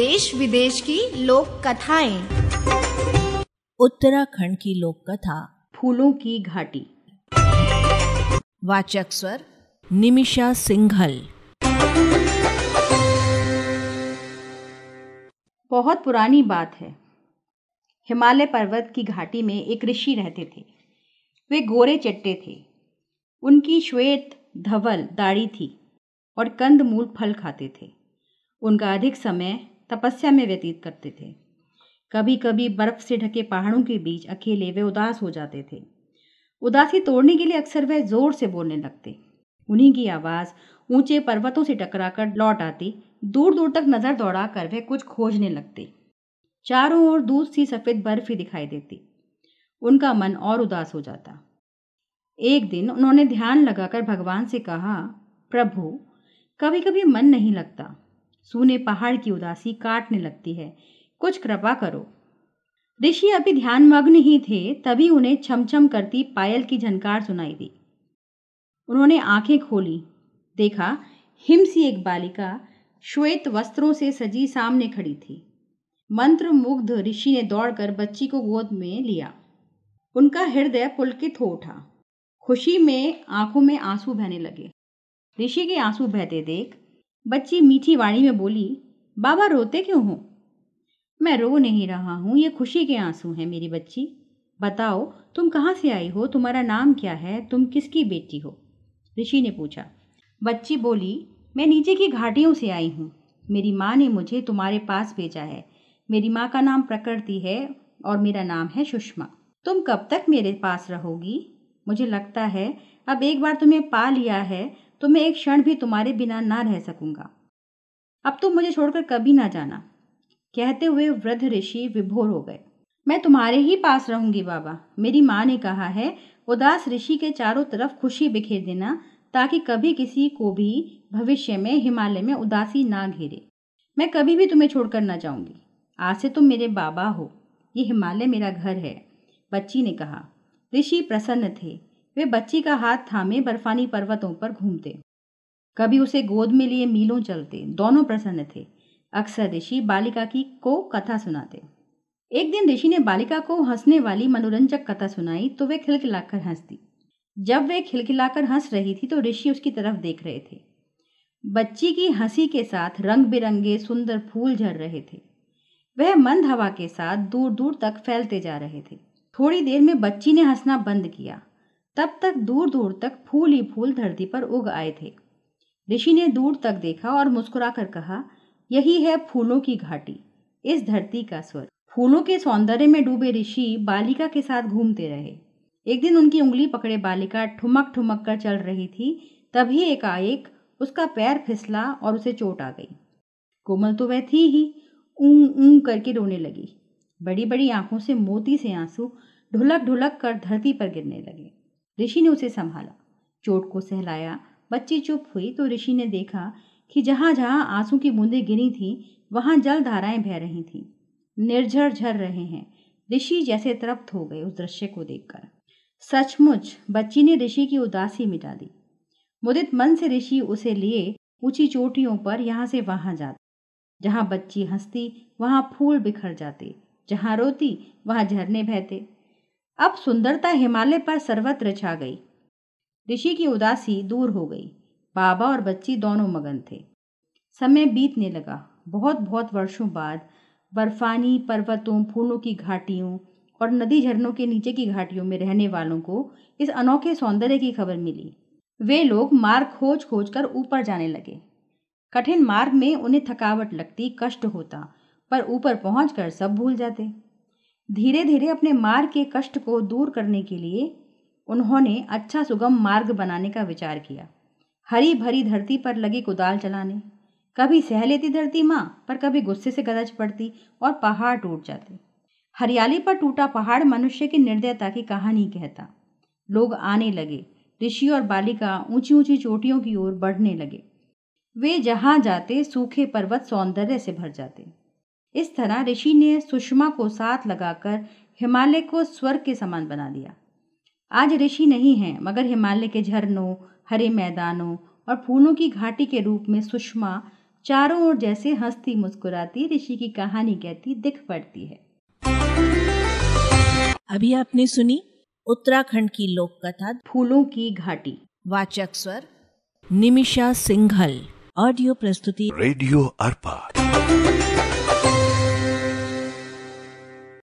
देश विदेश की लोक कथाएँ। उत्तराखंड की लोक कथा फूलों की घाटी। वाचक स्वर निमिषा सिंघल। बहुत पुरानी बात है। हिमालय पर्वत की घाटी में एक ऋषि रहते थे। वे गोरे चट्टे थे। उनकी श्वेत धवल दाढ़ी थी और कंद मूल फल खाते थे। उनका अधिक समय तपस्या में व्यतीत करते थे। कभी कभी बर्फ़ से ढके पहाड़ों के बीच अकेले वे उदास हो जाते थे। उदासी तोड़ने के लिए अक्सर वह ज़ोर से बोलने लगते। उन्हीं की आवाज़ ऊँचे पर्वतों से टकराकर लौट आती दूर दूर तक नज़र दौड़ाकर वह कुछ खोजने लगते। चारों ओर दूध सी सफ़ेद बर्फ़ ही दिखाई देती। उनका मन और उदास हो जाता। एक दिन उन्होंने ध्यान लगाकर भगवान से कहा, प्रभु कभी कभी मन नहीं लगता। सूने पहाड़ की उदासी काटने लगती है। कुछ कृपा करो। ऋषि अभी ध्यानमग्न ही थे, तभी उन्हें छमछम करती पायल की झनकार सुनाई दी। उन्होंने आँखें खोली। देखा, हिम सी एक बालिका श्वेत वस्त्रों से सजी सामने खड़ी थी। मंत्र मुग्ध ऋषि ने दौड़कर बच्ची को गोद में लिया। उनका हृदय पुलकित हो उठा। खुशी में आँखों में आँसू बहने लगे। ऋषि के आँसू बहते देख बच्ची मीठी वाणी में बोली, बाबा रोते क्यों हो? मैं रो नहीं रहा हूँ, ये खुशी के आँसू हैं मेरी बच्ची। बताओ, तुम कहाँ से आई हो? तुम्हारा नाम क्या है? तुम किसकी बेटी हो? ऋषि ने पूछा। बच्ची बोली, मैं नीचे की घाटियों से आई हूँ। मेरी माँ ने मुझे तुम्हारे पास भेजा है। मेरी माँ का नाम प्रकृति है और मेरा नाम है सुषमा। तुम कब तक मेरे पास रहोगी? मुझे लगता है, अब एक बार तुम्हें पा लिया है तो मैं एक क्षण भी तुम्हारे बिना ना रह सकूँगा। अब तुम मुझे छोड़कर कभी ना जाना। कहते हुए वृद्ध ऋषि विभोर हो गए। मैं तुम्हारे ही पास रहूँगी बाबा। मेरी माँ ने कहा है, उदास ऋषि के चारों तरफ़ खुशी बिखेर देना, ताकि कभी किसी को भी भविष्य में हिमालय में उदासी ना घेरे। मैं कभी भी तुम्हें छोड़कर ना जाऊँगी। आज से तुम मेरे बाबा हो। ये हिमालय मेरा घर है, बच्ची ने कहा। ऋषि प्रसन्न थे। वे बच्ची का हाथ थामे बर्फानी पर्वतों पर घूमते। कभी उसे गोद में लिए मीलों चलते। दोनों प्रसन्न थे। अक्सर ऋषि बालिका की को कथा सुनाते। एक दिन ऋषि ने बालिका को हंसने वाली मनोरंजक कथा सुनाई तो वे खिलखिलाकर हंसती। जब वे खिलखिलाकर हंस रही थी तो ऋषि उसकी तरफ़ देख रहे थे। बच्ची की हँसी के साथ रंग बिरंगे सुंदर फूल झर रहे थे। वह मंद हवा के साथ दूर दूर तक फैलते जा रहे थे। थोड़ी देर में बच्ची ने हंसना बंद किया। तब तक दूर दूर तक फूल ही फूल धरती पर उग आए थे। ऋषि ने दूर तक देखा और मुस्कुराकर कहा, यही है फूलों की घाटी, इस धरती का स्वर। फूलों के सौंदर्य में डूबे ऋषि बालिका के साथ घूमते रहे। एक दिन उनकी उंगली पकड़े बालिका ठुमक ठुमक कर चल रही थी, तभी एकाएक उसका पैर फिसला और उसे चोट आ गई। कोमल तो वह थी ही, ऊं ऊं करके रोने लगी। बड़ी बड़ी आँखों से मोती से आँसू ढुलक ढुलक कर धरती पर गिरने लगे। ऋषि ने उसे संभाला। चोट को सहलाया। बच्ची चुप हुई तो ऋषि ने देखा कि जहाँ जहाँ आँसू की बूंदें गिरी थीं, वहाँ जल धाराएँ बह रही थीं। निर्झर झर रहे हैं। ऋषि जैसे तृप्त हो गए उस दृश्य को देखकर। सचमुच, बच्ची ने ऋषि की उदासी मिटा दी। मुदित मन से ऋषि उसे लिए ऊँची चोटियों पर यहाँ से वहाँ जाते। जहाँ बच्ची हंसती, वहाँ फूल बिखर जाते। जहाँ रोती, वहाँ झरने बहते। अब सुंदरता हिमालय पर सर्वत्र छा गई। ऋषि की उदासी दूर हो गई। बाबा और बच्ची दोनों मगन थे। समय बीतने लगा। बहुत बहुत वर्षों बाद बर्फानी पर्वतों, फूलों की घाटियों और नदी झरनों के नीचे की घाटियों में रहने वालों को इस अनोखे सौंदर्य की खबर मिली। वे लोग मार्ग खोज खोज कर ऊपर जाने लगे। कठिन मार्ग में उन्हें थकावट लगती, कष्ट होता, पर ऊपर पहुंचकर सब भूल जाते। धीरे धीरे अपने मार्ग के कष्ट को दूर करने के लिए उन्होंने अच्छा सुगम मार्ग बनाने का विचार किया। हरी भरी धरती पर लगे कुदाल चलाने, कभी सह लेती धरती माँ, पर कभी गुस्से से गरज पड़ती और पहाड़ टूट जाते। हरियाली पर टूटा पहाड़ मनुष्य की निर्दयता की कहानी कहता। लोग आने लगे, ऋषि और बालिका ऊँची ऊँची चोटियों की ओर बढ़ने लगे। वे जहाँ जाते, सूखे पर्वत सौंदर्य से भर जाते। इस तरह ऋषि ने सुषमा को साथ लगाकर हिमालय को स्वर्ग के समान बना दिया। आज ऋषि नहीं हैं मगर हिमालय के झरनों हरे मैदानों और फूलों की घाटी के रूप में सुषमा चारों ओर जैसे हंसती मुस्कुराती ऋषि की कहानी कहती दिख पड़ती है। अभी आपने सुनी उत्तराखंड की लोक कथा फूलों की घाटी। वाचक स्वर निमिषा सिंघल। ऑडियो प्रस्तुति। रेडियो अर्पा